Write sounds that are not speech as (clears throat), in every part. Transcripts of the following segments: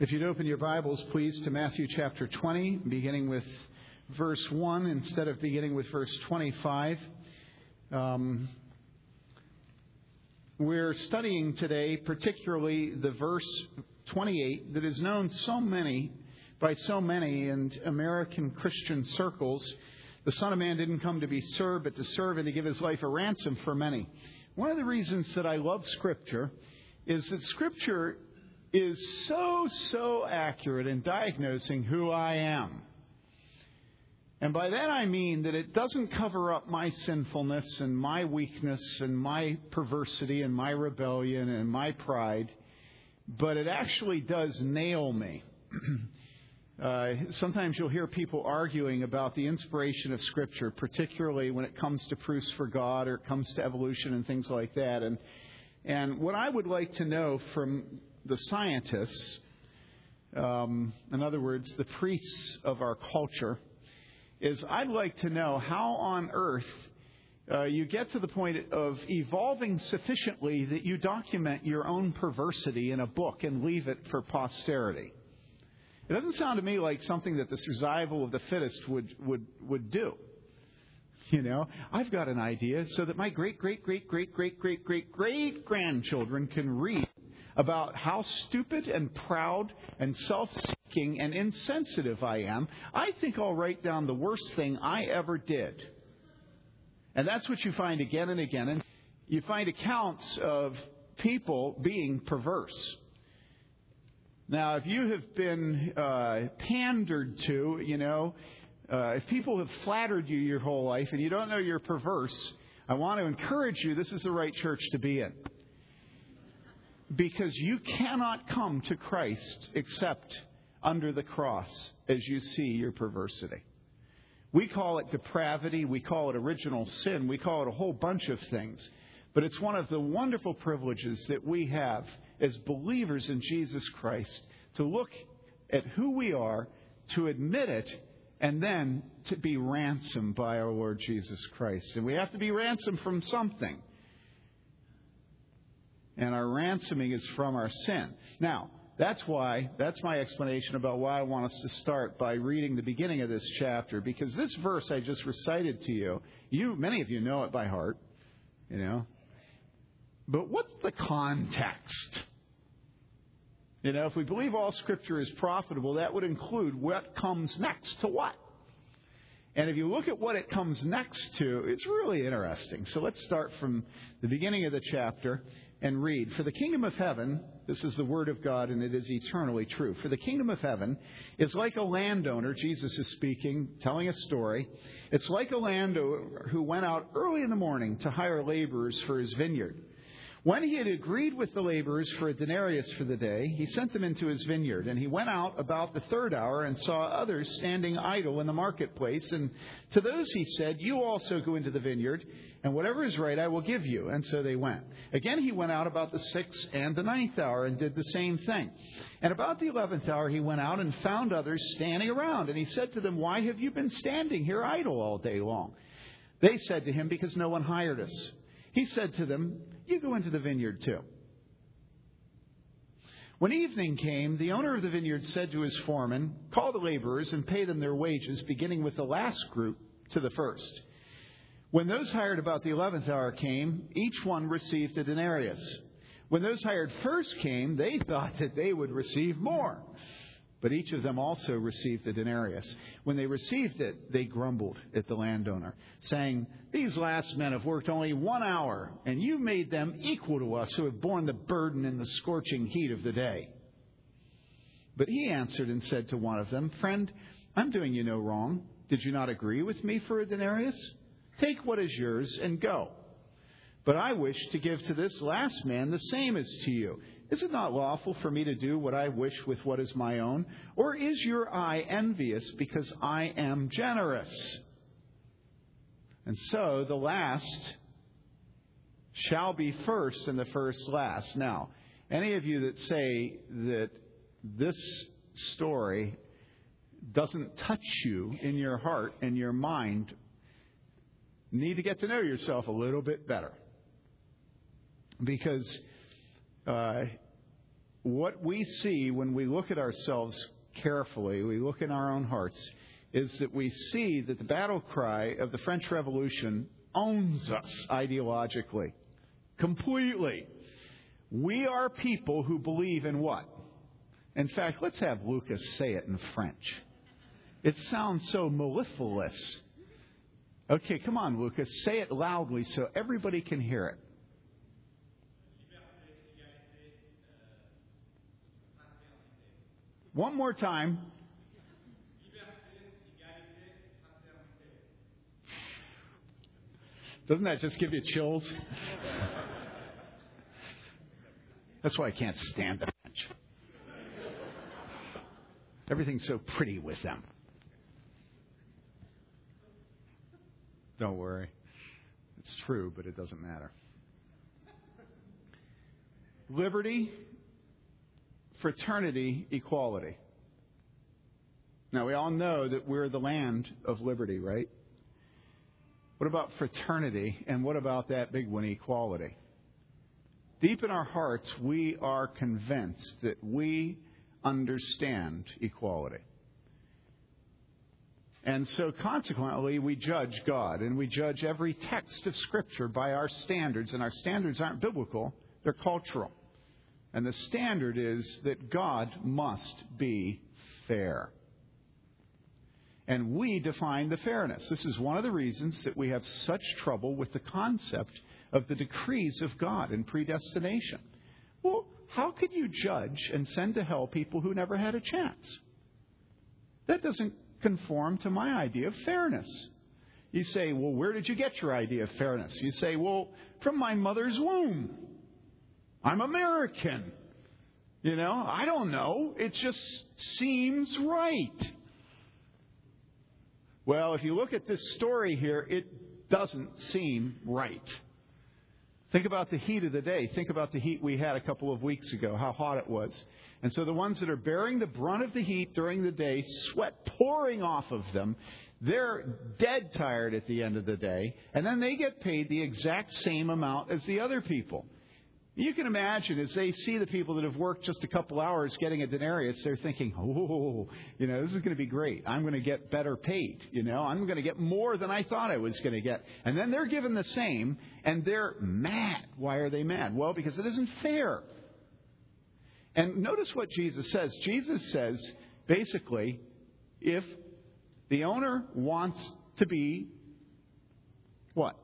If you'd open your Bibles, please, to Matthew chapter 20, beginning with verse 1 instead of beginning with verse 25. Um, we're studying today, particularly the verse 28 that is known so many by so many in American Christian circles. The Son of Man didn't come to be served, but to serve and to give his life a ransom for many. One of the reasons that I love Scripture is that Scripture is so, so accurate in diagnosing who I am. And by that I mean that it doesn't cover up my sinfulness and my weakness and my perversity and my rebellion and my pride, but it actually does nail me. (clears throat) uh, sometimes you'll hear people arguing about the inspiration of Scripture, particularly when it comes to proofs for God or it comes to evolution and things like that. And and what I would like to know from the scientists, um, in other words, the priests of our culture, is I'd like to know how on earth uh, you get to the point of evolving sufficiently that you document your own perversity in a book and leave it for posterity. It doesn't sound to me like something that the survival of the fittest would, would, would do. (laughs) You know, I've got an idea so that my great, great, great, great, great, great, great, great grandchildren can read about how stupid and proud and self seeking and insensitive I am, I think I'll write down the worst thing I ever did. And that's what you find again and again. And you find accounts of people being perverse. Now, if you have been uh, pandered to, you know, uh, if people have flattered you your whole life and you don't know you're perverse, I want to encourage you this is the right church to be in because you cannot come to Christ except under the cross as you see your perversity. We call it depravity, we call it original sin, we call it a whole bunch of things. But it's one of the wonderful privileges that we have as believers in Jesus Christ to look at who we are, to admit it, and then to be ransomed by our Lord Jesus Christ. And we have to be ransomed from something and our ransoming is from our sin. Now, that's why, that's my explanation about why I want us to start by reading the beginning of this chapter, because this verse I just recited to you, you, many of you know it by heart, you know. But what's the context? You know, if we believe all Scripture is profitable, that would include what comes next to what. And if you look at what it comes next to, it's really interesting. So let's start from the beginning of the chapter and read For the kingdom of heaven, this is the word of God, and it is eternally true. For the kingdom of heaven is like a landowner, Jesus is speaking, telling a story. It's like a landowner who went out early in the morning to hire laborers for his vineyard. When he had agreed with the laborers for a denarius for the day, he sent them into his vineyard. And he went out about the third hour and saw others standing idle in the marketplace. And to those he said, You also go into the vineyard, and whatever is right I will give you. And so they went. Again he went out about the sixth and the ninth hour and did the same thing. And about the eleventh hour he went out and found others standing around. And he said to them, Why have you been standing here idle all day long? They said to him, Because no one hired us. He said to them, You go into the vineyard too. When evening came, the owner of the vineyard said to his foreman, Call the laborers and pay them their wages, beginning with the last group to the first. When those hired about the eleventh hour came, each one received a denarius. When those hired first came, they (laughs) thought that they would receive more. But each of them also received the denarius. When they received it, they grumbled at the landowner, saying, These last men have worked only one hour, and you made them equal to us who have borne the burden in the scorching heat of the day. But he answered and said to one of them, Friend, I'm doing you no wrong. Did you not agree with me for a denarius? Take what is yours and go. But I wish to give to this last man the same as to you. Is it not lawful for me to do what I wish with what is my own? Or is your eye envious because I am generous? And so the last shall be first and the first last. Now, any of you that say that this story doesn't touch you in your heart and your mind need to get to know yourself a little bit better. Because Uh, what we see when we look at ourselves carefully, we look in our own hearts, is that we see that the battle cry of the French Revolution owns us ideologically. Completely. We are people who believe in what? In fact, let's have Lucas say it in French. It sounds so mellifluous. Okay, come on, Lucas. Say it loudly so everybody can hear it. One more time. Doesn't that just give you chills? That's why I can't stand the French. Everything's so pretty with them. Don't worry. It's true, but it doesn't matter. Liberty, fraternity, equality. Now, we all know that we're the land of liberty, right? What about fraternity, and what about that big one, equality? Deep in our hearts, we are convinced that we understand equality. And so, consequently, we judge God, and we judge every text of Scripture by our standards, and our standards aren't biblical, they're cultural. And the standard is that God must be fair. And we define the fairness. This is one of the reasons that we have such trouble with the concept of the decrees of God and predestination. Well, how could you judge and send to hell people who never had a chance? That doesn't conform to my idea of fairness. You say, well, where did you get your idea of fairness? You say, well, from my mother's womb. I'm American. You know, I don't know. It just seems right. Well, if you look at this story here, it doesn't seem right. Think about the heat of the day. Think about the heat we had a couple of weeks ago, how hot it was. And so the ones that are bearing the brunt of the heat during the day, sweat pouring off of them, they're dead tired at the end of the day, and then they get paid the exact same amount as the other people. You can imagine as they see the people that have worked just a couple hours getting a denarius, they're thinking, oh, you know, this is going to be great. I'm going to get better paid. You know, I'm going to get more than I thought I was going to get. And then they're given the same, and they're mad. Why are they mad? Well, because it isn't fair. And notice what Jesus says. Jesus says, basically, if the owner wants to be what?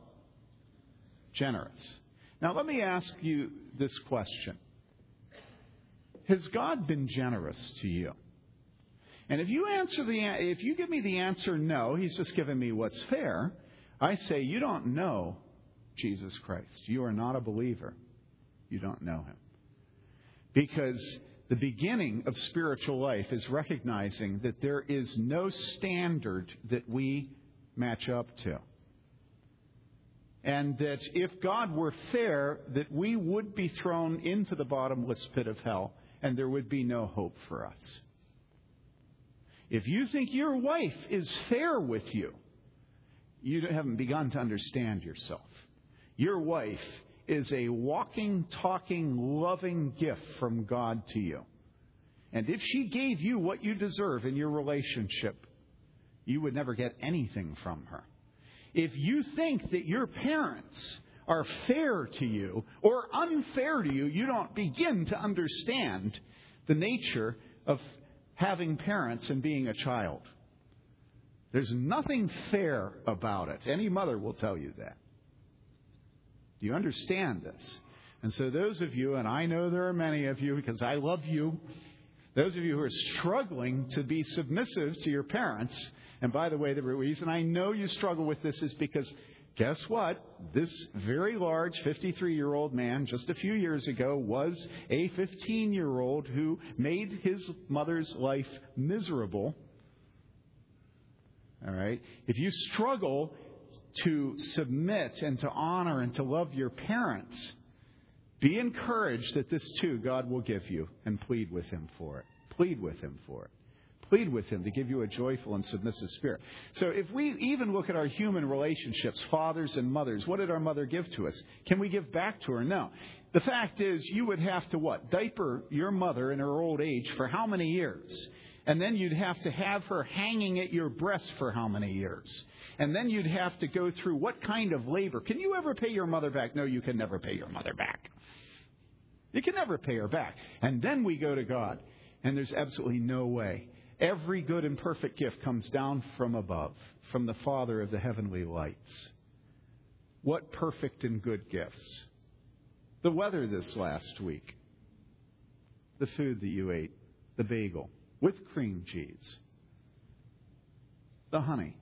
Generous. Now, let me ask you this question Has God been generous to you? And if you answer the if you give me the answer no, he's just giving me what's fair, I say you don't know Jesus Christ. You are not a believer. You don't know him. Because the beginning of spiritual life is recognizing that there is no standard that we match up to and that if God were fair, that we would be thrown into the bottomless pit of hell, and there would be no hope for us. If you think your wife is fair with you, you haven't begun to understand yourself. Your wife is a walking, talking, loving gift from God to you. And if she gave you what you deserve in your relationship, you would never get anything from her. If you think that your parents are fair to you or unfair to you, you don't begin to understand the nature of having parents and being a child. There's nothing fair about it. Any mother will tell you that. Do you understand this? And so, those of you, and I know there are many of you because I love you, those of you who are struggling to be submissive to your parents, and by the way, the reason I know you struggle with this is because guess what? This very large 53 year old man just a few years ago was a 15 year old who made his mother's life miserable. All right? If you struggle to submit and to honor and to love your parents, be encouraged that this too God will give you and plead with Him for it. Plead with Him for it. Plead with Him to give you a joyful and submissive spirit. So if we even look at our human relationships, fathers and mothers, what did our mother give to us? Can we give back to her? No. The fact is, you would have to what? Diaper your mother in her old age for how many years? And then you'd have to have her hanging at your breast for how many years? And then you'd have to go through what kind of labor? Can you ever pay your mother back? No, you can never pay your mother back. You can never pay her back. And then we go to God. And there's absolutely no way. Every good and perfect gift comes down from above, from the Father of the heavenly lights. What perfect and good gifts. The weather this last week, the food that you ate, the bagel with cream cheese, the honey,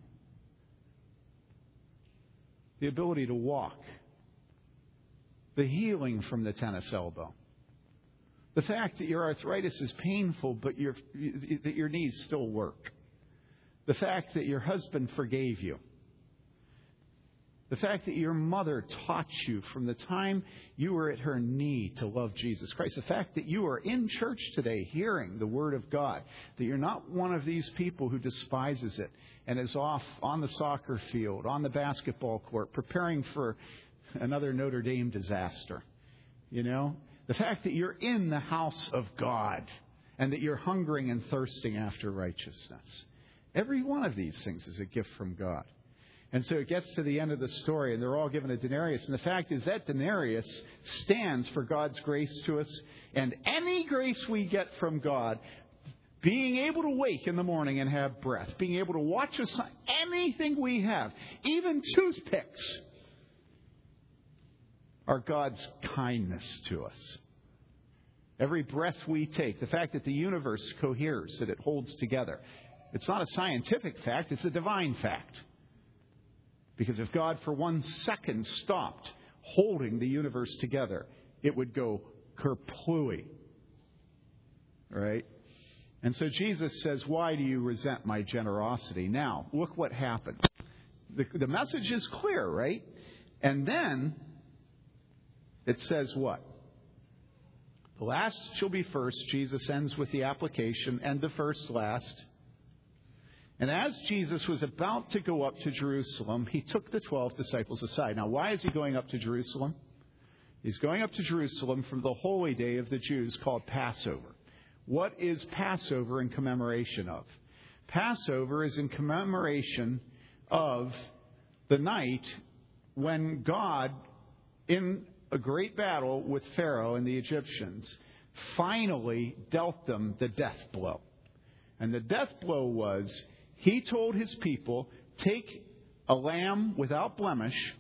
the ability to walk, the healing from the tennis elbow, the fact that your arthritis is painful, but your, that your knees still work, the fact that your husband forgave you. The fact that your mother taught you from the time you were at her knee to love Jesus Christ. The fact that you are in church today hearing the Word of God. That you're not one of these people who despises it and is off on the soccer field, on the basketball court, preparing for another Notre Dame disaster. You know? The fact that you're in the house of God and that you're hungering and thirsting after righteousness. Every one of these things is a gift from God. And so it gets to the end of the story, and they're all given a denarius. And the fact is that denarius stands for God's grace to us. And any grace we get from God, being able to wake in the morning and have breath, being able to watch sun, anything we have, even toothpicks, are God's kindness to us. Every breath we take, the fact that the universe coheres, that it holds together, it's not a scientific fact, it's a divine fact. Because if God for one second stopped holding the universe together, it would go kerplooey. Right? And so Jesus says, Why do you resent my generosity? Now, look what happened. The, the message is clear, right? And then it says what? The last shall be first. Jesus ends with the application, and the first last. And as Jesus was about to go up to Jerusalem, he took the 12 disciples aside. Now, why is he going up to Jerusalem? He's going up to Jerusalem from the holy day of the Jews called Passover. What is Passover in commemoration of? Passover is in commemoration of the night when God, in a great battle with Pharaoh and the Egyptians, finally dealt them the death blow. And the death blow was he told his people, take a lamb without blemish.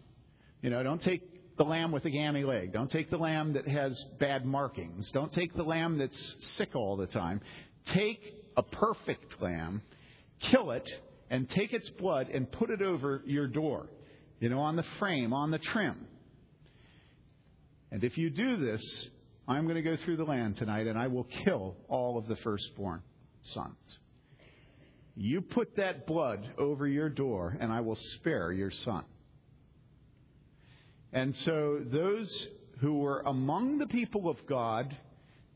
You know, don't take the lamb with a gammy leg. Don't take the lamb that has bad markings. Don't take the lamb that's sick all the time. Take a perfect lamb, kill it, and take its blood and put it over your door, you know, on the frame, on the trim. And if you do this, I'm going to go through the land tonight and I will kill all of the firstborn sons. You put that blood over your door, and I will spare your son. And so those who were among the people of God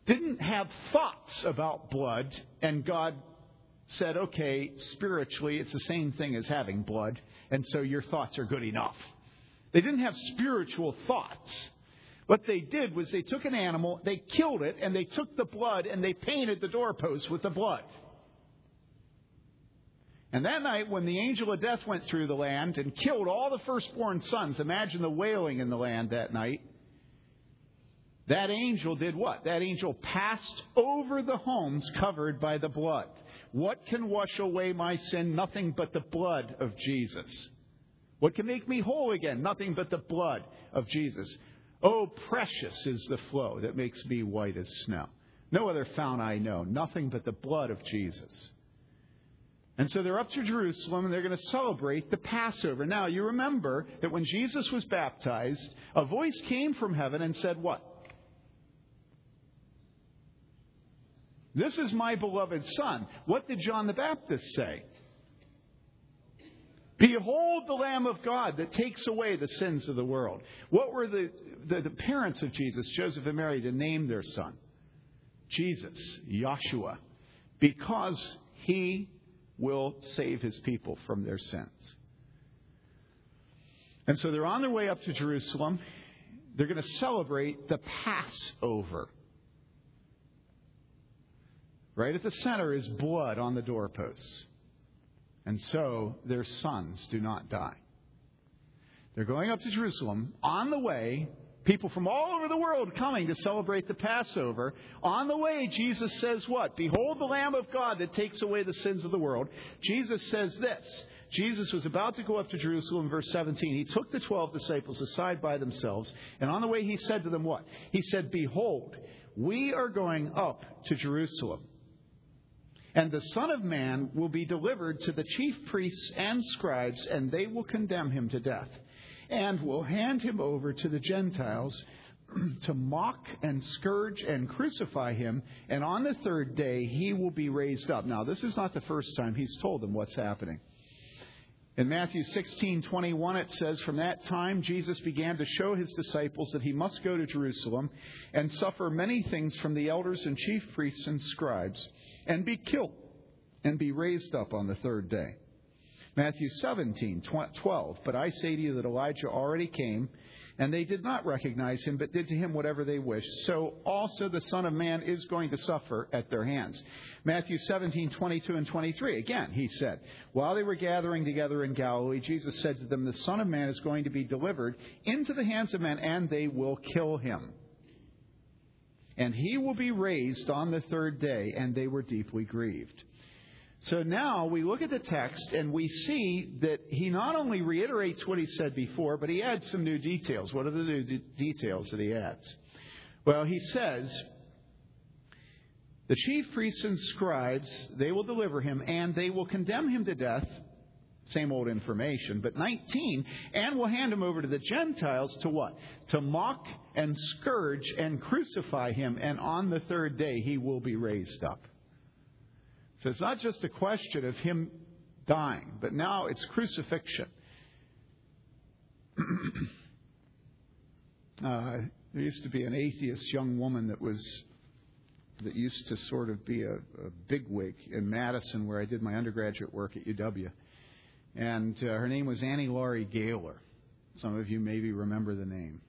didn't have thoughts about blood, and God said, okay, spiritually, it's the same thing as having blood, and so your thoughts are good enough. They didn't have spiritual thoughts. What they did was they took an animal, they killed it, and they took the blood and they painted the doorpost with the blood. And that night, when the angel of death went through the land and killed all the firstborn sons, imagine the wailing in the land that night. That angel did what? That angel passed over the homes covered by the blood. What can wash away my sin? Nothing but the blood of Jesus. What can make me whole again? Nothing but the blood of Jesus. Oh, precious is the flow that makes me white as snow. No other fount I know. Nothing but the blood of Jesus. And so they're up to Jerusalem and they're going to celebrate the Passover. Now, you remember that when Jesus was baptized, a voice came from heaven and said, What? This is my beloved Son. What did John the Baptist say? Behold the Lamb of God that takes away the sins of the world. What were the, the, the parents of Jesus, Joseph and Mary, to name their son? Jesus, Yahshua, because He will save his people from their sins. And so they're on their way up to Jerusalem. They're going to celebrate the Passover. Right at the center is blood on the doorposts. And so their sons do not die. They're going up to Jerusalem. On the way, people from all over the world coming to celebrate the Passover. On the way, Jesus says what? Behold the Lamb of God that takes away the sins of the world. Jesus says this. Jesus was about to go up to Jerusalem, verse 17. He took the 12 disciples aside by themselves, and on the way he said to them what? He said, Behold, we are going up to Jerusalem. And the Son of Man will be delivered to the chief priests and scribes, and they will condemn him to death and will hand him over to the Gentiles (clears throat) to mock and scourge and crucify him, and on the third day he will be raised up. Now, this is not the first time he's told them what's happening. In Matthew 16:21 it says from that time Jesus began to show his disciples that he must go to Jerusalem and suffer many things from the elders and chief priests and scribes and be killed and be raised up on the third day. Matthew 17, 12. But I say to you that Elijah already came, and they did not recognize him, but did to him whatever they wished. So also the Son of Man is going to suffer at their hands. Matthew 17, 22 and 23. Again, he said, While they were gathering together in Galilee, Jesus said to them, The Son of Man is going to be delivered into the hands of men, and they will kill him. And he will be raised on the third day, and they were deeply grieved. So now we look at the text and we see that he not only reiterates what he said before, but he adds some new details. What are the new de- details that he adds? Well, he says, The chief priests and scribes, they will deliver him, and they will condemn him to death. Same old information. But 19, and will hand him over to the Gentiles to what? To mock and scourge and crucify him, and on the third day he will be raised up. So it's not just a question of him dying, but now it's crucifixion. (clears throat) uh, there used to be an atheist young woman that was that used to sort of be a, a bigwig in Madison, where I did my undergraduate work at UW, and uh, her name was Annie Laurie Gaylor. Some of you maybe remember the name.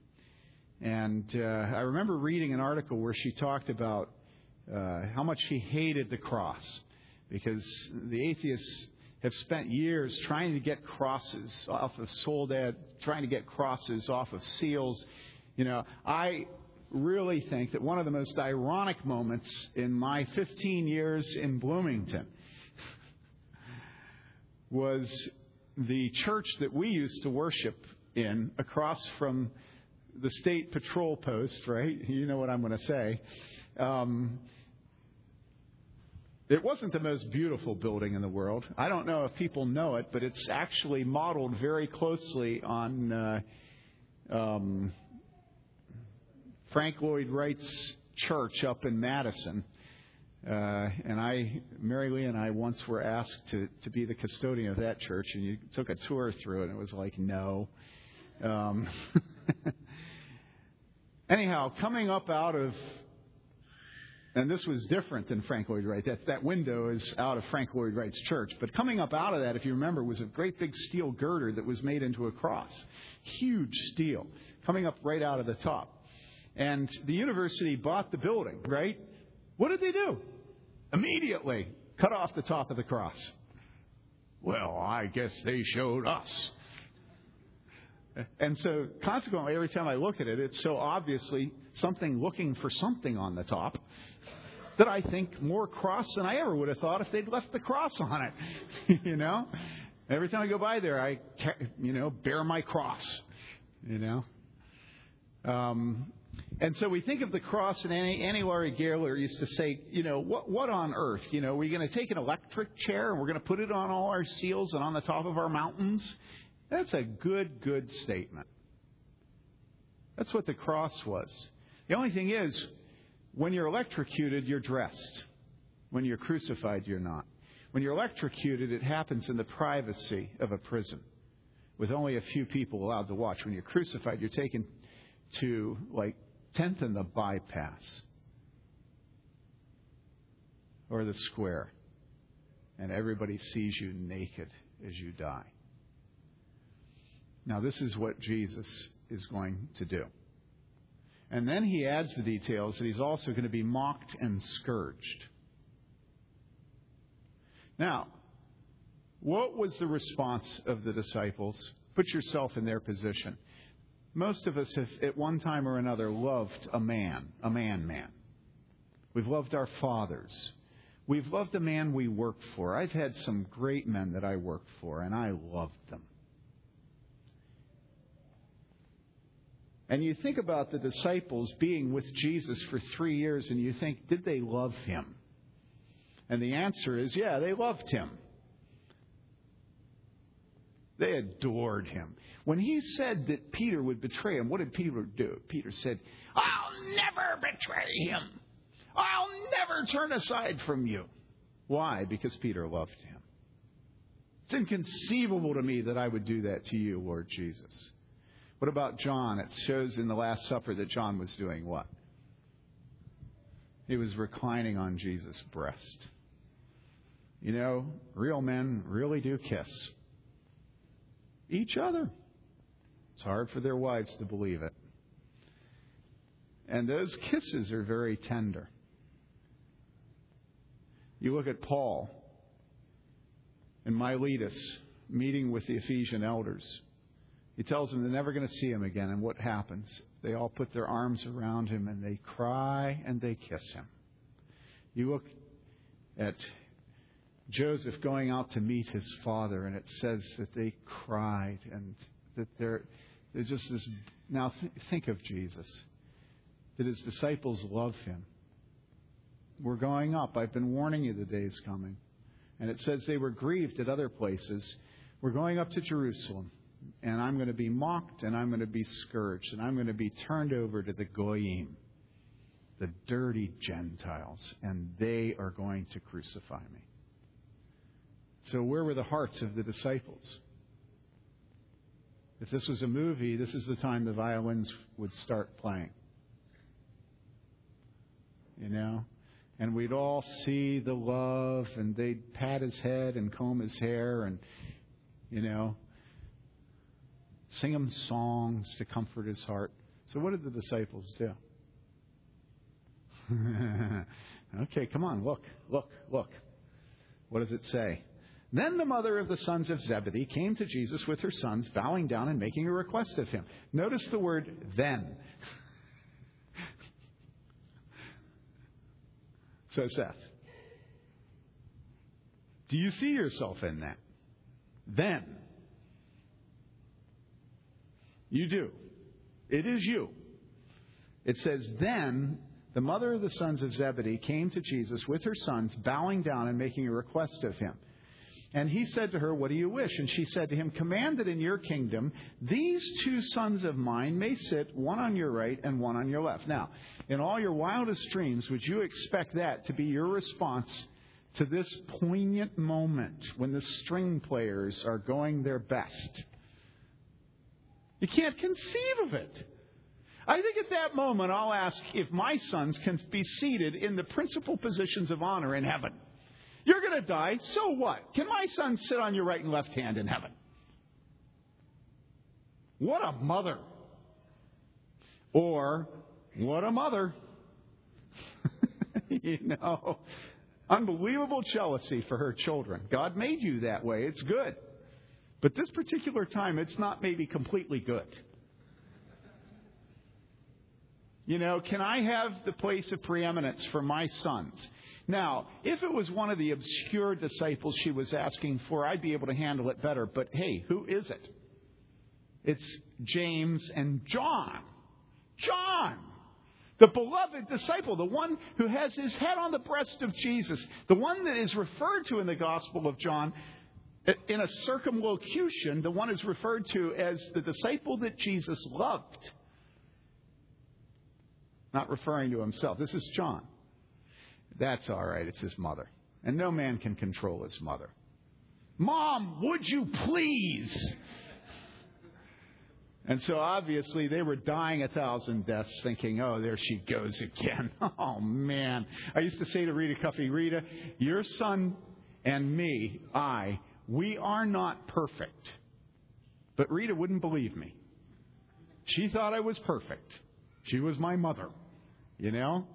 And uh, I remember reading an article where she talked about uh, how much she hated the cross because the atheists have spent years trying to get crosses off of Soledad, trying to get crosses off of seals. You know, I really think that one of the most ironic moments in my 15 years in Bloomington (laughs) was the church that we used to worship in across from the state patrol post, right? (laughs) You know what I'm going to say. Um, it wasn't the most beautiful building in the world. I don't know if people know it, but it's actually modeled very closely on uh, um, Frank Lloyd Wright's church up in Madison. Uh, and I, Mary Lee and I once were asked to, to be the custodian of that church, and you took a tour through it, and it was like, no. Um, (laughs) anyhow, coming up out of and this was different than Frank Lloyd Wright. That, that window is out of Frank Lloyd Wright's church. But coming up out of that, if you remember, was a great big steel girder that was made into a cross. Huge steel coming up right out of the top. And the university bought the building, right? What did they do? Immediately cut off the top of the cross. Well, I guess they showed us. And so, consequently, every time I look at it, it's so obviously something looking for something on the top that I think more cross than I ever would have thought if they'd left the cross (laughs) on it. you know, every time I go by there, I you know bear my cross. You know, um, and so we think of the cross, and Annie, Annie Laurie Gaylor used to say, you know, what what on earth? You know, we're going to take an electric chair and we're going to put it on all our seals and on the top of our mountains. That's a good, good statement. That's what the cross was. The only thing is, when you're electrocuted, you're dressed. When you're crucified, you're not. When you're electrocuted, it happens in the privacy of a prison with only a few people allowed to watch. When you're crucified, you're taken to, like, 10th and the bypass or the square. and everybody sees you naked as you die. Now, this is what Jesus is going to do. And then he adds the details that he's also going to be mocked and scourged. Now, what was the response of the disciples? Put yourself in their position. Most of us have, at one time or another, loved a man, a man man. We've loved our fathers. We've loved the man we work for. I've had some great men that I worked for, and I loved them. And you think about the disciples being with Jesus for three years, and you think, did they love him? And the answer is, yeah, they loved him. They adored him. When he said that Peter would betray him, what did Peter do? Peter said, I'll never betray him. I'll never turn aside from you. Why? Because Peter loved him. It's inconceivable to me that I would do that to you, Lord Jesus. What about John? It shows in the Last Supper that John was doing what? He was reclining on Jesus' breast. You know, real men really do kiss each other. It's hard for their wives to believe it. And those kisses are very tender. You look at Paul in Miletus meeting with the Ephesian elders. He tells them they're never going to see him again. And what happens? They all put their arms around him and they cry and they kiss him. You look at Joseph going out to meet his father, and it says that they cried and that they're, they're just this. Now, th- think of Jesus. That his disciples love him. We're going up. I've been warning you the day's coming. And it says they were grieved at other places. We're going up to Jerusalem, and I'm going to be mocked, and I'm going to be scourged, and I'm going to be turned over to the Goyim, the dirty Gentiles, and they are going to crucify me. So, where were the hearts of the disciples? If this was a movie, this is the time the violins would start playing. You know? And we'd all see the love, and they'd pat his head and comb his hair, and, you know, sing him songs to comfort his heart. So, what did the disciples do? (laughs) okay, come on, look, look, look. What does it say? Then the mother of the sons of Zebedee came to Jesus with her sons, bowing down and making a request of him. Notice the word then. (laughs) so, Seth, do you see yourself in that? Then. You do. It is you. It says, Then the mother of the sons of Zebedee came to Jesus with her sons, bowing down and making a request of him. And he said to her, What do you wish? And she said to him, Command that in your kingdom these two sons of mine may sit, one on your right and one on your left. Now, in all your wildest dreams, would you expect that to be your response to this poignant moment when the string players are going their best? You can't conceive of it. I think at that moment I'll ask if my sons can be seated in the principal positions of honor in heaven. You're going to die. So what? Can my son sit on your right and left hand in heaven? What a mother. Or, what a mother. (laughs) you know, unbelievable jealousy for her children. God made you that way. It's good. But this particular time, it's not maybe completely good. You know, can I have the place of preeminence for my sons? Now, if it was one of the obscure disciples she was asking for, I'd be able to handle it better. But hey, who is it? It's James and John. John! The beloved disciple, the one who has his head on the breast of Jesus, the one that is referred to in the Gospel of John in a circumlocution, the one is referred to as the disciple that Jesus loved. Not referring to himself. This is John. That's all right. It's his mother. And no man can control his mother. Mom, would you please? And so obviously they were dying a thousand deaths thinking, oh, there she goes again. (laughs) Oh, man. I used to say to Rita Cuffy, Rita, your son and me, I, we are not perfect. But Rita wouldn't believe me. She thought I was perfect. She was my mother, you know?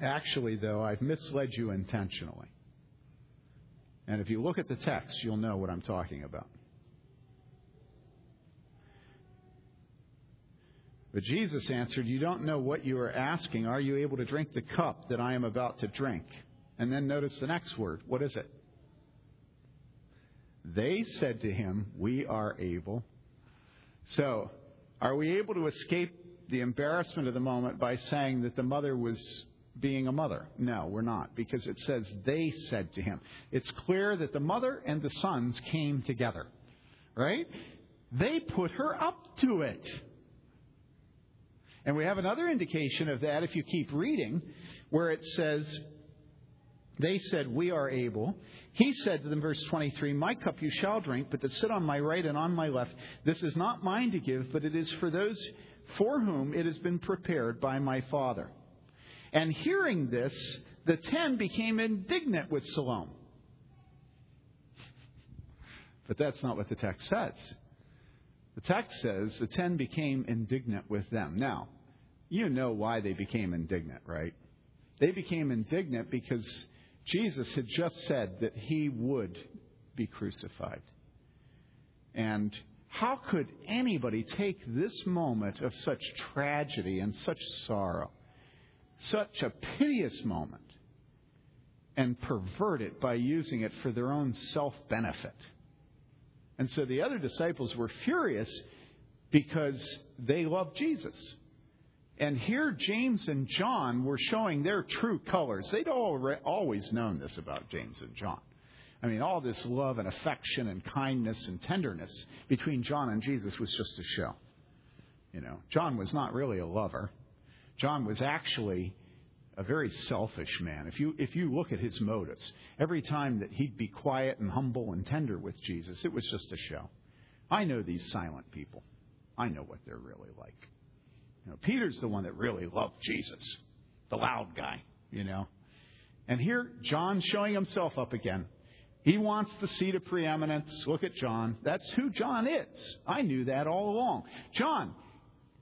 Actually, though, I've misled you intentionally. And if you look at the text, you'll know what I'm talking about. But Jesus answered, You don't know what you are asking. Are you able to drink the cup that I am about to drink? And then notice the next word. What is it? They said to him, We are able. So, are we able to escape the embarrassment of the moment by saying that the mother was being a mother? No, we're not, because it says they said to him. It's clear that the mother and the sons came together, right? They put her up to it. And we have another indication of that if you keep reading, where it says, They said, We are able. He said to them, verse 23, My cup you shall drink, but to sit on my right and on my left, this is not mine to give, but it is for those for whom it has been prepared by my Father. And hearing this, the ten became indignant with Salome. But that's not what the text says. The text says the ten became indignant with them. Now, you know why they became indignant, right? They became indignant because Jesus had just said that he would be crucified. And how could anybody take this moment of such tragedy and such sorrow, such a piteous moment, and pervert it by using it for their own self benefit? And so the other disciples were furious because they loved Jesus. And here, James and John were showing their true colors. They'd always known this about James and John. I mean, all this love and affection and kindness and tenderness between John and Jesus was just a show. You know, John was not really a lover. John was actually a very selfish man. If you, if you look at his motives, every time that he'd be quiet and humble and tender with Jesus, it was just a show. I know these silent people. I know what they're really like. You know, Peter's the one that really loved Jesus, the loud guy, you know. And here, John's showing himself up again. He wants the seat of preeminence. Look at John. That's who John is. I knew that all along. John,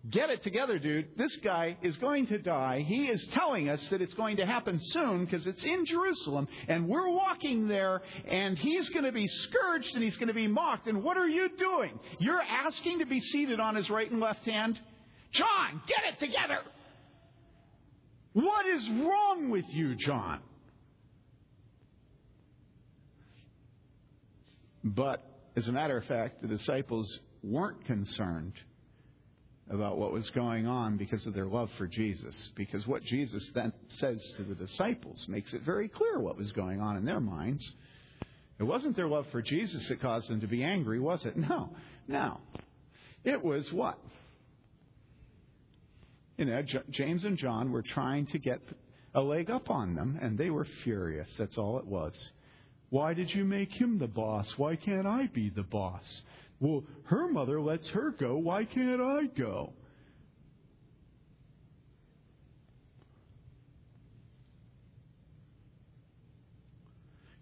Get it together, dude. This guy is going to die. He is telling us that it's going to happen soon because it's in Jerusalem and we're walking there and he's going to be scourged and he's going to be mocked. And what are you doing? You're asking to be seated on his right and left hand? John, get it together. What is wrong with you, John? But as a matter of fact, the disciples weren't concerned about what was going on because of their love for Jesus. Because what Jesus then says to the disciples makes it very clear what was going on in their minds. It wasn't their love for Jesus that caused them to be angry, was it? No. No. It was what? You know, J- James and John were trying to get a leg up on them, and they were furious. That's all it was. Why did you make him the boss? Why can't I be the boss? Well, her mother lets her go. Why can't I go?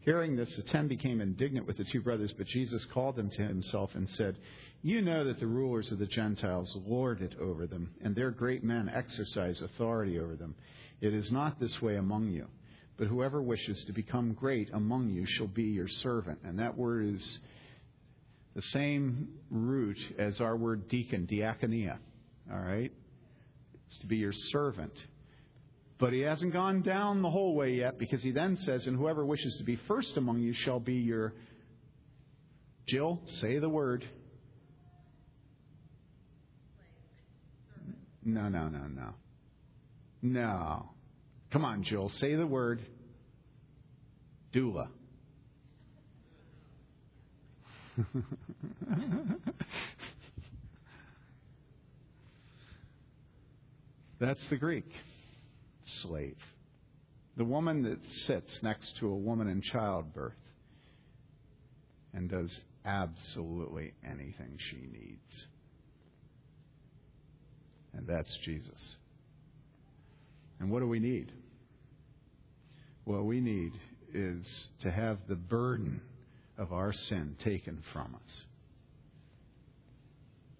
Hearing this, the ten became indignant with the two brothers, but Jesus called them to himself and said, You know that the rulers of the Gentiles lord it over them, and their great men exercise authority over them. It is not this way among you, but whoever wishes to become great among you shall be your servant. And that word is the same root as our word deacon, diaconia. All right? It's to be your servant. But he hasn't gone down the whole way yet because he then says, And whoever wishes to be first among you shall be your. Jill, say the word. No, no, no, no. No. Come on, Jill, say the word. Doula. (laughs) That's the Greek slave. The woman that sits next to a woman in childbirth and does absolutely anything she needs. And that's Jesus. And what do we need? what we need is to have the burden of our sin taken from us.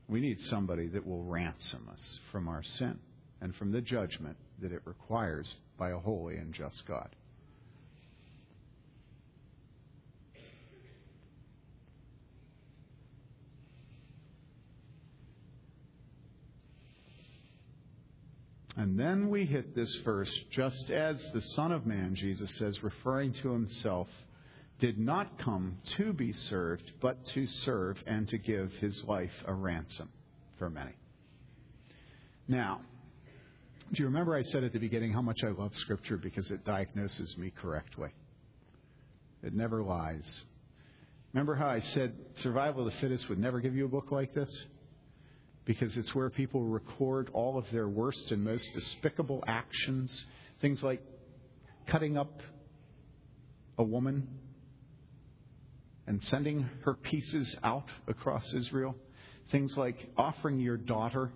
We need somebody that will ransom us from our sin and from the judgment that it requires by a holy and just God. And then we hit this verse just as the Son of Man, Jesus says, referring to himself, did not come to be served, but to serve and to give his life a ransom for many. Now, do you remember I said at the beginning how much I love Scripture because it diagnoses me correctly? It never lies. Remember how I said Survival of the Fittest would never give you a book like this? Because it's where people record all of their worst and most despicable actions. Things like cutting up a woman and sending her pieces out across Israel. Things like offering your daughter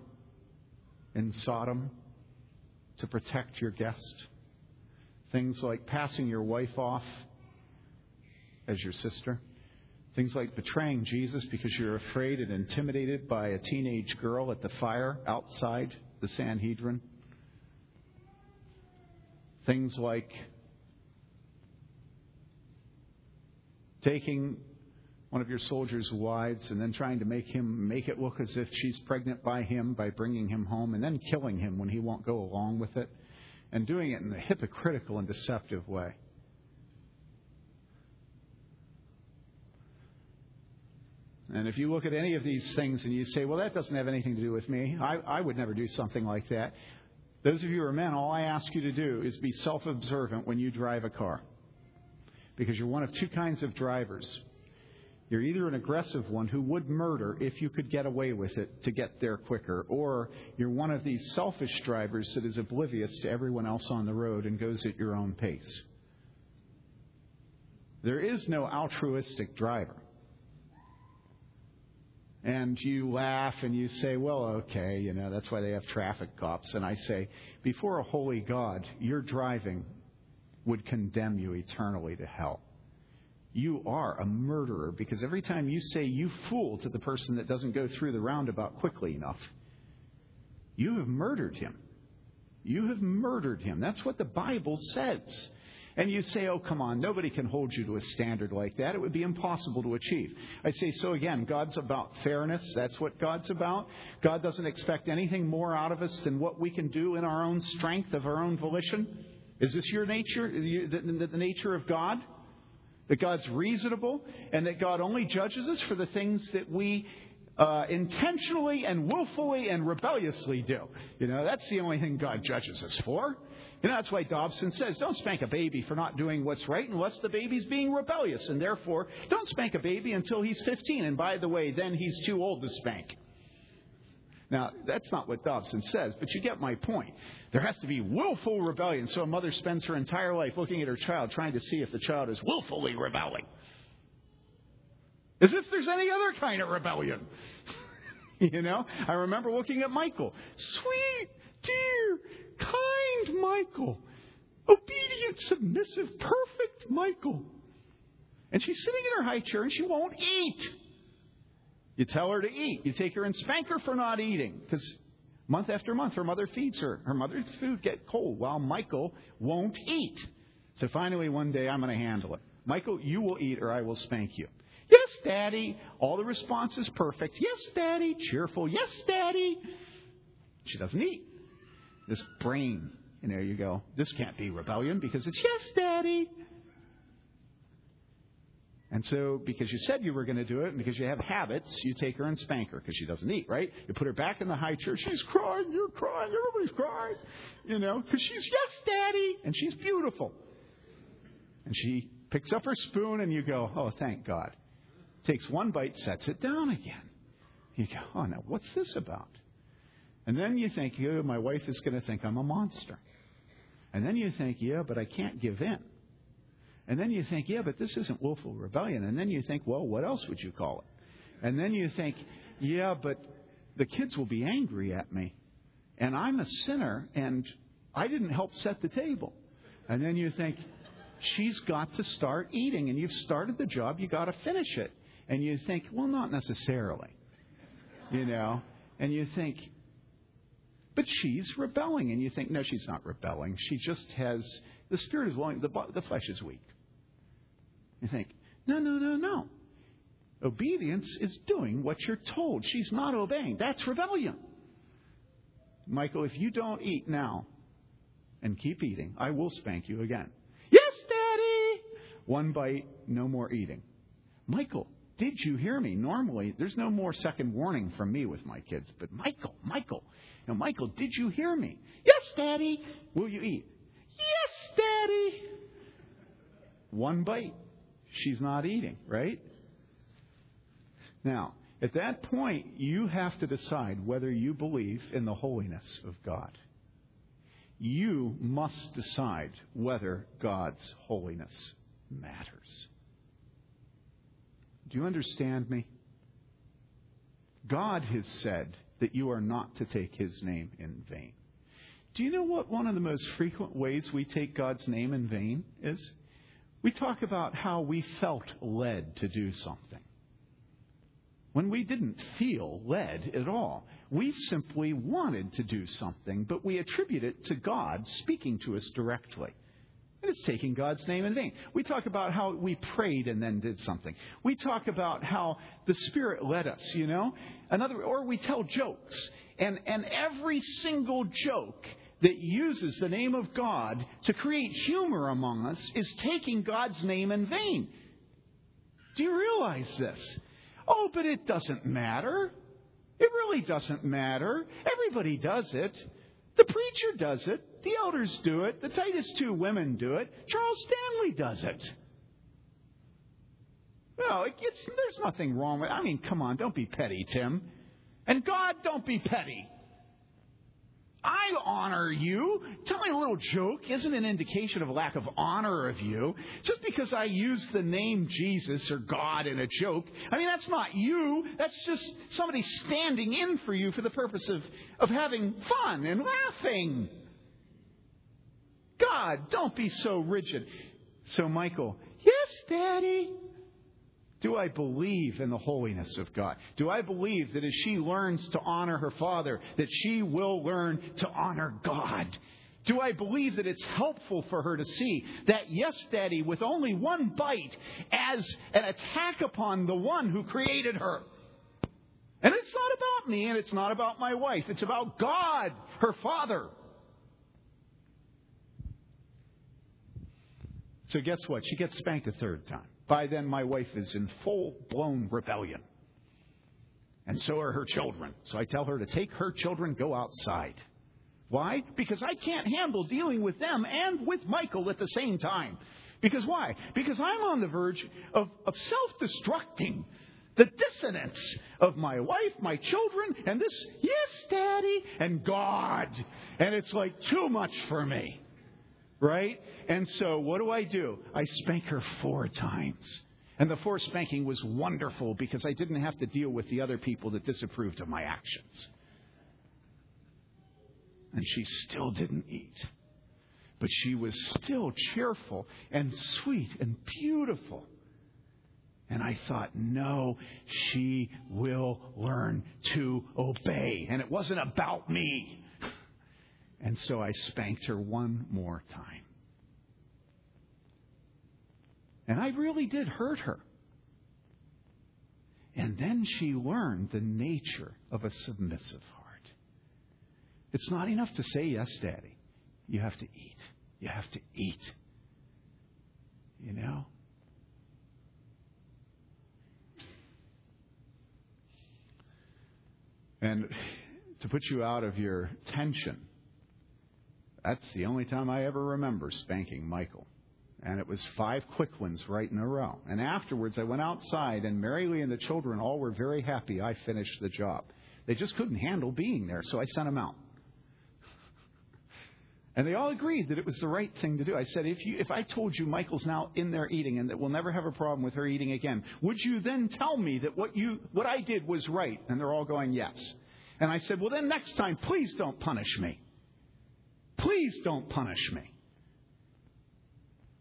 in Sodom to protect your guest. Things like passing your wife off as your sister. Things like betraying Jesus because you're afraid and intimidated by a teenage girl at the fire outside the Sanhedrin. Things like taking one of your soldiers' wives and then trying to make him make it look as if she's pregnant by him by bringing him home and then killing him when he won't go along with it and doing it in a hypocritical and deceptive way. And if you look at any of these things and you say, well, that doesn't have anything to do with me, I, I would never do something like that. Those of you who are men, all I ask you to do is be self observant when you drive a car. Because you're one of two kinds of drivers. You're either an aggressive one who would murder if you could get away with it to get there quicker, or you're one of these selfish drivers that is oblivious to everyone else on the road and goes at your own pace. There is no altruistic driver and you laugh and you say, well, okay, you know, that's why they have traffic cops. And I say, before a holy God, your driving would condemn you eternally to hell. You are a murderer because every time you say you fool to the person that doesn't go through the roundabout quickly enough, you have murdered him. You have murdered him. That's what the Bible says. And you say, oh, come on, nobody can hold you to a standard like that. It would be impossible to achieve. I say, so again, God's about fairness. That's what God's about. God doesn't expect anything more out of us than what we can do in our own strength, of our own volition. Is this your nature, the, nature of God? That God's reasonable and that God only judges us for the things that we uh, intentionally and willfully and rebelliously do. You know, that's the only thing God judges us for. You know, that's why Dobson says, don't spank a baby for not doing what's right unless the baby's being rebellious. And therefore, don't spank a baby until he's 15. And by the way, then he's too old to spank. Now, that's not what Dobson says, but you get my point. There has to be willful rebellion. So a mother spends her entire life looking at her child, trying to see if the child is willfully rebelling. As if there's any other kind of rebellion. (laughs) you know? I remember looking at Michael. Sweet, dear, kind Michael. Obedient, submissive, perfect Michael. And she's sitting in her high chair and she won't eat. You tell her to eat. You take her and spank her for not eating. Because month after month, her mother feeds her. Her mother's food get cold while Michael won't eat. So finally, one day, I'm going to handle it. Michael, you will eat or I will spank you. Yes, Daddy. All the response is perfect. Yes, Daddy. Cheerful. Yes, Daddy. She doesn't eat this brain. And there you go. This can't be rebellion because it's yes, Daddy. And so, because you said you were going to do it, and because you have habits, you take her and spank her because she doesn't eat, right? You put her back in the high chair. She's crying. You're crying. Everybody's crying. You know, because she's yes, Daddy, and she's beautiful. And she picks up her spoon, and you go, oh, thank God. Takes one bite, sets it down again. You go, oh, now what's this about? And then you think, yeah, my wife is going to think I'm a monster. And then you think, yeah, but I can't give in. And then you think, yeah, but this isn't willful rebellion. And then you think, well, what else would you call it? And then you think, yeah, but the kids will be angry at me. And I'm a sinner, and I didn't help set the table. And then you think, she's got to start eating. And you've started the job, you've got to finish it. And you think, well, not necessarily. You know? And you think, but she's rebelling. And you think, no, she's not rebelling. She just has, the spirit is willing, the, the flesh is weak. You think, no, no, no, no. Obedience is doing what you're told. She's not obeying. That's rebellion. Michael, if you don't eat now and keep eating, I will spank you again. Yes, Daddy! One bite, no more eating. Michael, did you hear me? Normally, there's no more second warning from me with my kids. But Michael, Michael, now Michael, did you hear me? Yes, Daddy. Will you eat? Yes, Daddy. One bite. She's not eating, right? Now, at that point, you have to decide whether you believe in the holiness of God. You must decide whether God's holiness matters. Do you understand me? God has said that you are not to take his name in vain. Do you know what one of the most frequent ways we take God's name in vain is? We talk about how we felt led to do something when we didn't feel led at all. We simply wanted to do something, but we attribute it to God speaking to us directly. And it's taking God's name in vain. We talk about how we prayed and then did something. We talk about how the Spirit led us, you know? Another, or we tell jokes. And, and every single joke that uses the name of God to create humor among us is taking God's name in vain. Do you realize this? Oh, but it doesn't matter. It really doesn't matter. Everybody does it. The preacher does it. The elders do it. The Titus two women do it. Charles Stanley does it. Well, it's, there's nothing wrong with. I mean, come on, don't be petty, Tim. And God, don't be petty. I honor you. Telling a little joke isn't an indication of lack of honor of you. Just because I use the name Jesus or God in a joke, I mean, that's not you. That's just somebody standing in for you for the purpose of, of having fun and laughing. God, don't be so rigid. So, Michael, yes, Daddy. Do I believe in the holiness of God? Do I believe that as she learns to honor her father, that she will learn to honor God? Do I believe that it's helpful for her to see that, yes, Daddy, with only one bite, as an attack upon the one who created her? And it's not about me and it's not about my wife. It's about God, her father. So, guess what? She gets spanked a third time. By then, my wife is in full blown rebellion. And so are her children. So I tell her to take her children, go outside. Why? Because I can't handle dealing with them and with Michael at the same time. Because why? Because I'm on the verge of, of self destructing. The dissonance of my wife, my children, and this, yes, Daddy, and God. And it's like too much for me. Right? And so what do I do? I spank her four times. And the fourth spanking was wonderful because I didn't have to deal with the other people that disapproved of my actions. And she still didn't eat. But she was still cheerful and sweet and beautiful. And I thought, no, she will learn to obey. And it wasn't about me. And so I spanked her one more time. And I really did hurt her. And then she learned the nature of a submissive heart. It's not enough to say, Yes, Daddy. You have to eat. You have to eat. You know? And to put you out of your tension, that's the only time I ever remember spanking Michael. And it was five quick ones right in a row. And afterwards, I went outside, and Mary Lee and the children all were very happy I finished the job. They just couldn't handle being there, so I sent them out. (laughs) And they all agreed that it was the right thing to do. I said, if, you, if I told you Michael's now in there eating and that we'll never have a problem with her eating again, would you then tell me that what, you, what I did was right? And they're all going, yes. And I said, well, then next time, please don't punish me. Please don't punish me.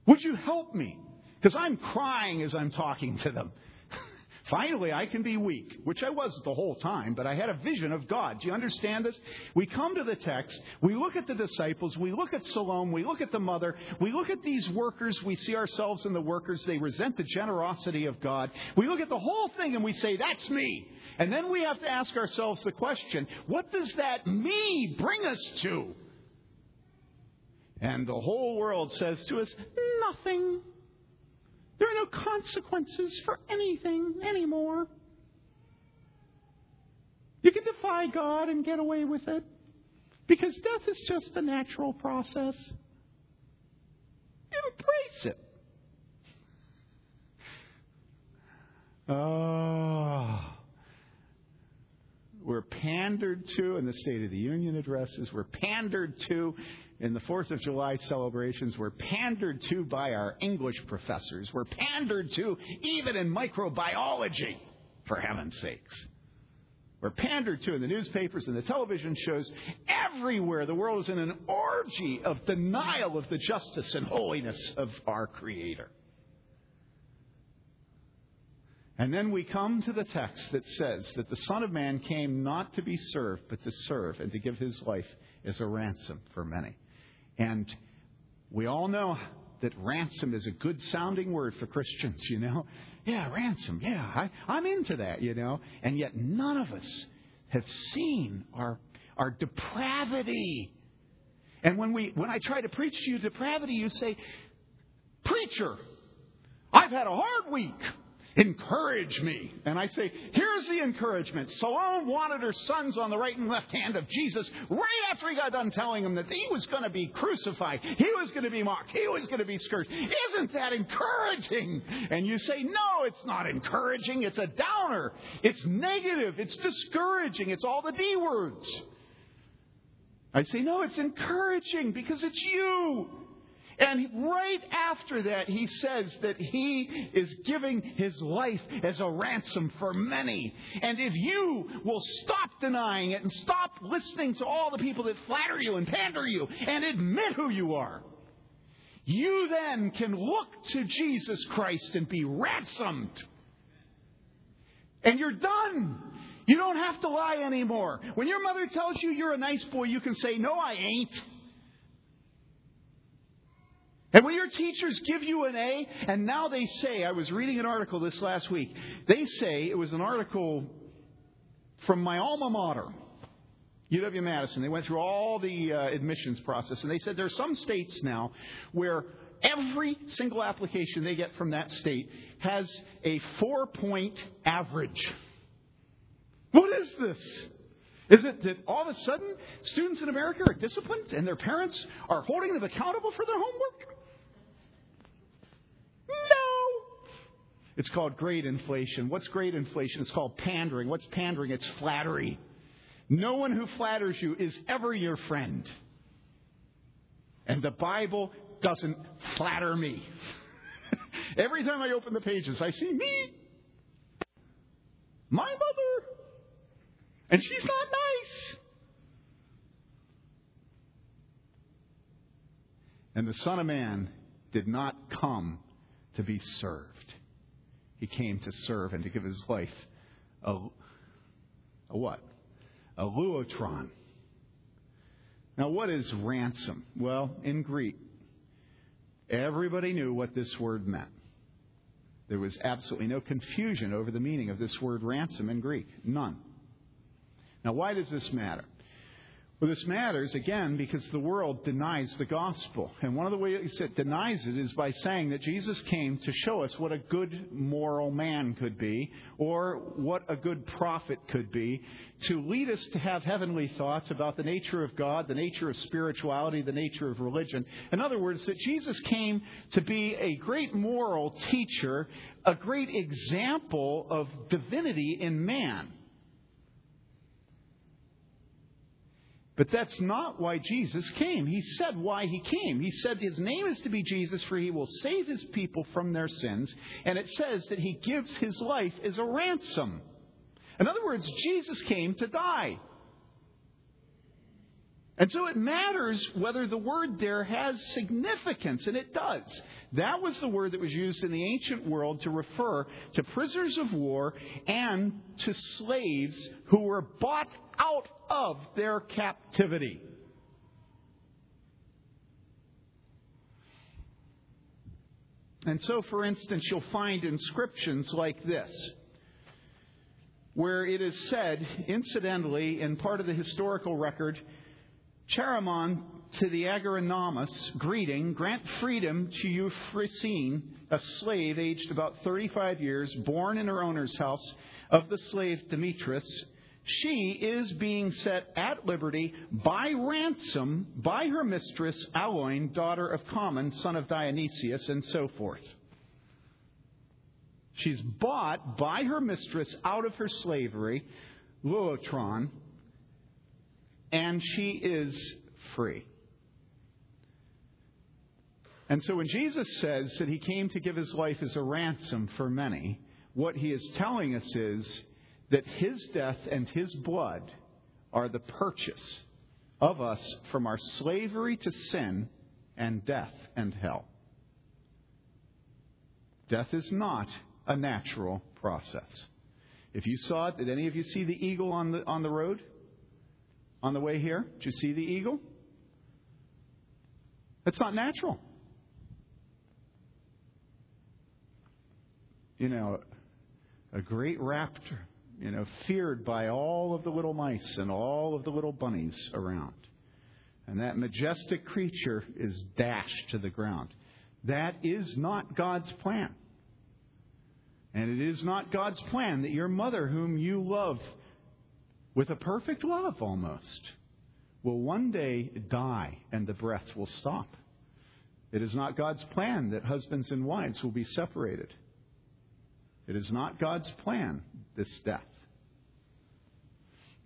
Would you help me? Because I'm crying as I'm talking to them. (laughs) Finally, I can be weak, which I was the whole time, but I had a vision of God. Do you understand this? We come to the text, we look at the disciples, we look at Salome, we look at the mother, we look at these workers, we see ourselves in the workers, they resent the generosity of God. We look at the whole thing and we say, That's me. And then we have to ask ourselves the question, What does that me bring us to? And the whole world says to us, Nothing. There are no consequences for anything anymore. You can defy God and get away with it because death is just a natural process. Embrace it. Oh. We're pandered to in the State of the Union addresses. We're pandered to in the Fourth of July celebrations were pandered to by our English professors, were pandered to even in microbiology, for heaven's sakes. We're pandered to in the newspapers and the television shows. Everywhere the world is in an orgy of denial of the justice and holiness of our Creator. And then we come to the text that says that the Son of Man came not to be served, but to serve and to give his life as a ransom for many. And we all know that ransom is a good sounding word for Christians, you know. Yeah, ransom. Yeah, I, I'm into that, you know. And yet none of us have seen our, our depravity. And when, we, when I try to preach to you depravity, you say, Preacher, I've had a hard week. Encourage me. And I say, here's the encouragement. Salome wanted her sons on the right and left hand of Jesus right after he got done telling them that he was going to be crucified. He was going to be mocked. He was going to be scourged. Isn't that encouraging? And you say, no, it's not encouraging. It's a downer. It's negative. It's discouraging. It's all the D words. I say, no, it's encouraging because it's you. And right after that, he says that he is giving his life as a ransom for many. And if you will stop denying it and stop listening to all the people that flatter you and pander you and admit who you are, you then can look to Jesus Christ and be ransomed. And you're done. You don't have to lie anymore. When your mother tells you you're a nice boy, you can say, No, I ain't. And when your teachers give you an A, and now they say, I was reading an article this last week, they say, it was an article from my alma mater, UW Madison. They went through all the uh, admissions process, and they said there are some states now where every single application they get from that state has a four point average. What is this? Is it that all of a sudden students in America are disciplined and their parents are holding them accountable for their homework? No. It's called grade inflation. What's grade inflation? It's called pandering. What's pandering? It's flattery. No one who flatters you is ever your friend. And the Bible doesn't flatter me. (laughs) Every time I open the pages, I see me, my mother, and she's not nice. And the Son of Man did not come to be served. He came to serve and to give his life a, a what? A lutron. Now, what is ransom? Well, in Greek, everybody knew what this word meant. There was absolutely no confusion over the meaning of this word ransom in Greek. None. Now, why does this matter? Well, this matters, again, because the world denies the gospel. And one of the ways it denies it is by saying that Jesus came to show us what a good moral man could be, or what a good prophet could be, to lead us to have heavenly thoughts about the nature of God, the nature of spirituality, the nature of religion. In other words, that Jesus came to be a great moral teacher, a great example of divinity in man. But that's not why Jesus came. He said why he came. He said his name is to be Jesus, for he will save his people from their sins. And it says that he gives his life as a ransom. In other words, Jesus came to die. And so it matters whether the word there has significance, and it does. That was the word that was used in the ancient world to refer to prisoners of war and to slaves who were bought out of their captivity. And so, for instance, you'll find inscriptions like this, where it is said, incidentally, in part of the historical record, Chaeremon to the agoranomos, greeting, grant freedom to Euphrosyne, a slave aged about 35 years, born in her owner's house, of the slave Demetrius. She is being set at liberty by ransom by her mistress, Aloin, daughter of Common, son of Dionysius, and so forth. She's bought by her mistress out of her slavery, lutron, and she is free. And so when Jesus says that he came to give his life as a ransom for many, what he is telling us is that his death and his blood are the purchase of us from our slavery to sin and death and hell. Death is not a natural process. If you saw it, did any of you see the eagle on the, on the road? On the way here? Did you see the eagle? That's not natural. You know, a great raptor, you know, feared by all of the little mice and all of the little bunnies around. And that majestic creature is dashed to the ground. That is not God's plan. And it is not God's plan that your mother, whom you love with a perfect love almost, will one day die and the breath will stop. It is not God's plan that husbands and wives will be separated. It is not God's plan, this death.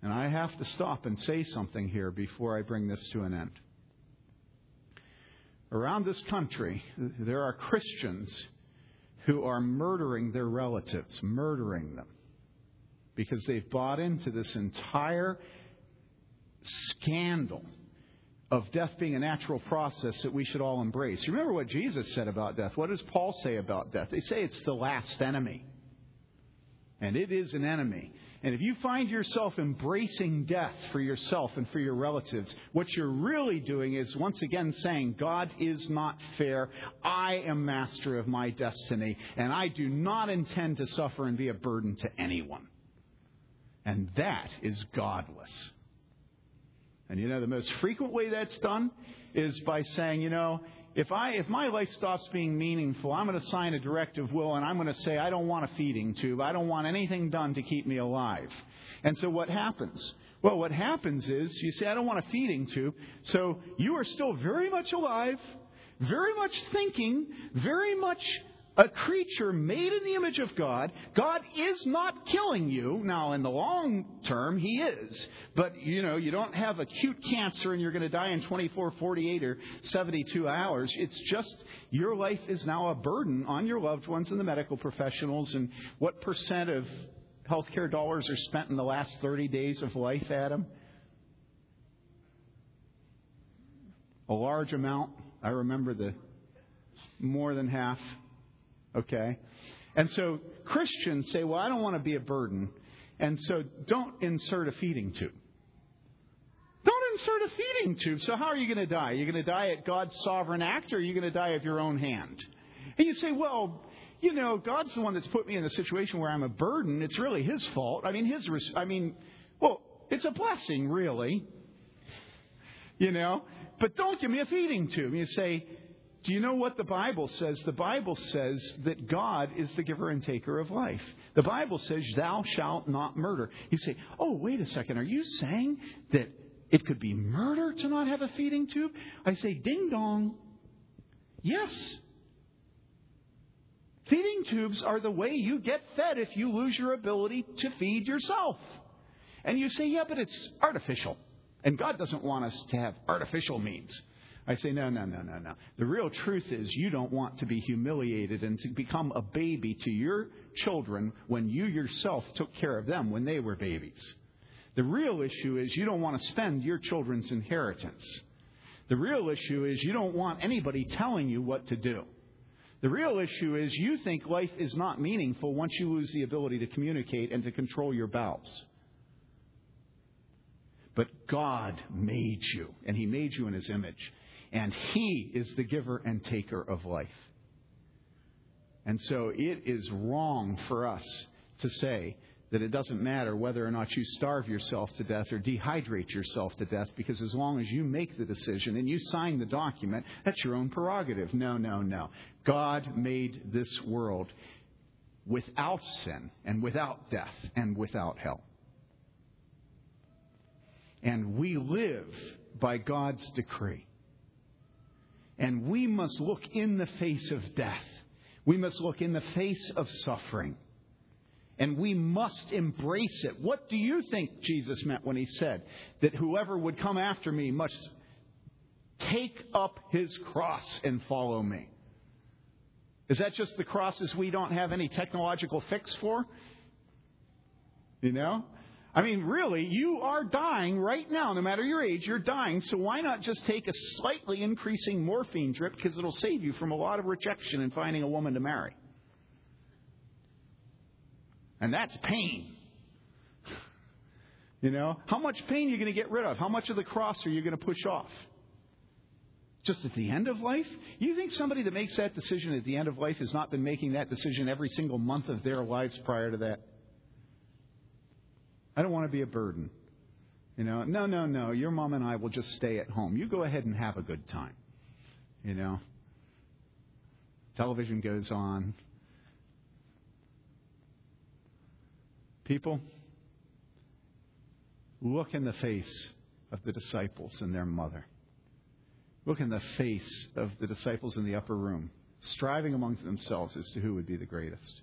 And I have to stop and say something here before I bring this to an end. Around this country, there are Christians who are murdering their relatives, murdering them, because they've bought into this entire scandal of death being a natural process that we should all embrace. You remember what Jesus said about death? What does Paul say about death? They say it's the last enemy. And it is an enemy. And if you find yourself embracing death for yourself and for your relatives, what you're really doing is once again saying, God is not fair. I am master of my destiny, and I do not intend to suffer and be a burden to anyone. And that is godless. And you know, the most frequent way that's done is by saying, you know, if I if my life stops being meaningful, I'm going to sign a directive will and I'm going to say I don't want a feeding tube. I don't want anything done to keep me alive. And so what happens? Well, what happens is you say I don't want a feeding tube. So you are still very much alive, very much thinking, very much a creature made in the image of God. God is not killing you. Now, in the long term, He is. But, you know, you don't have acute cancer and you're going to die in 24, 48, or 72 hours. It's just your life is now a burden on your loved ones and the medical professionals. And what percent of healthcare dollars are spent in the last 30 days of life, Adam? A large amount. I remember the more than half. Okay? And so Christians say, well, I don't want to be a burden. And so don't insert a feeding tube. Don't insert a feeding tube. So how are you going to die? Are you going to die at God's sovereign act or are you going to die of your own hand? And you say, well, you know, God's the one that's put me in a situation where I'm a burden. It's really His fault. I mean, His, I mean, well, it's a blessing, really. You know, but don't give me a feeding tube. You say, do you know what the Bible says? The Bible says that God is the giver and taker of life. The Bible says, Thou shalt not murder. You say, Oh, wait a second. Are you saying that it could be murder to not have a feeding tube? I say, Ding dong. Yes. Feeding tubes are the way you get fed if you lose your ability to feed yourself. And you say, Yeah, but it's artificial. And God doesn't want us to have artificial means. I say, no, no, no, no, no. The real truth is you don't want to be humiliated and to become a baby to your children when you yourself took care of them when they were babies. The real issue is you don't want to spend your children's inheritance. The real issue is you don't want anybody telling you what to do. The real issue is you think life is not meaningful once you lose the ability to communicate and to control your bowels. But God made you, and He made you in His image. And He is the giver and taker of life. And so it is wrong for us to say that it doesn't matter whether or not you starve yourself to death or dehydrate yourself to death, because as long as you make the decision and you sign the document, that's your own prerogative. No, no, no. God made this world without sin and without death and without hell. And we live by God's decree. And we must look in the face of death. We must look in the face of suffering and we must embrace it. What do you think Jesus meant when he said that whoever would come after me must take up his cross and follow me? Is that just the crosses we don't have any technological fix for? You know? I mean, really, you are dying right now. No matter your age, you're dying. So why not just take a slightly increasing morphine drip because it'll save you from a lot of rejection and finding a woman to marry? And that's pain. (laughs) You know, how much pain are you going to get rid of? How much of the cross are you going to push off? Just at the end of life? You think somebody that makes that decision at the end of life has not been making that decision every single month of their lives prior to that? I don't want to be a burden. You know, no, no, no. Your mom and I will just stay at home. You go ahead and have a good time. You know, television goes on. People, look in the face of the disciples and their mother. Look in the face of the disciples in the upper room, striving amongst themselves as to who would be the greatest.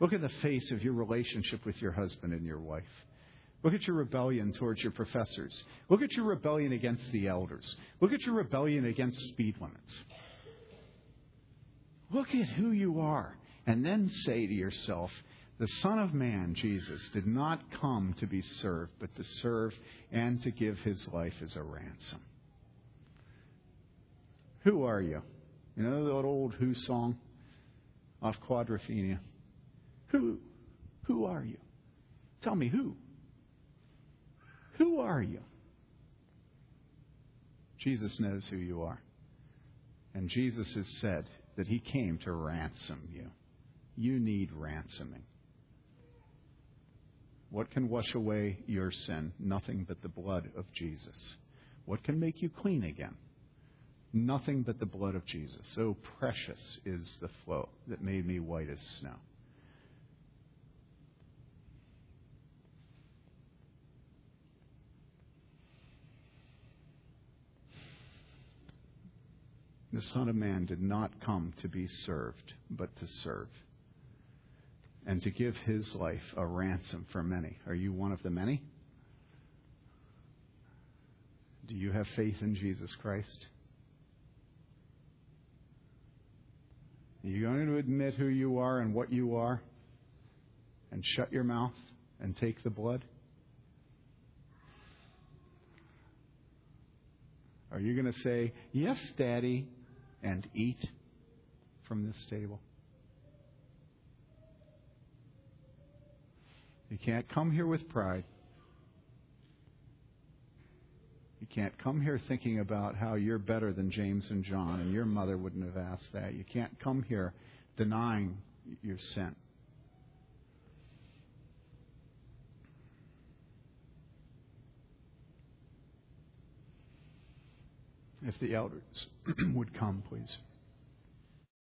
Look in the face of your relationship with your husband and your wife. Look at your rebellion towards your professors. Look at your rebellion against the elders. Look at your rebellion against speed limits. Look at who you are, and then say to yourself, the Son of Man, Jesus, did not come to be served, but to serve and to give his life as a ransom. Who are you? You know that old Who song off Quadrophenia? Who? Who are you? Tell me who. Who are you? Jesus knows who you are. And Jesus has said that he came to ransom you. You need ransoming. What can wash away your sin? Nothing but the blood of Jesus. What can make you clean again? Nothing but the blood of Jesus. So precious is the flow that made me white as snow. The Son of Man did not come to be served, but to serve and to give his life a ransom for many. Are you one of the many? Do you have faith in Jesus Christ? Are you going to admit who you are and what you are and shut your mouth and take the blood? Are you going to say, Yes, Daddy, and eat from this table? You can't come here with pride. You can't come here thinking about how you're better than James and John, and your mother wouldn't have asked that. You can't come here denying your sin. If the elders (clears throat) would come, please.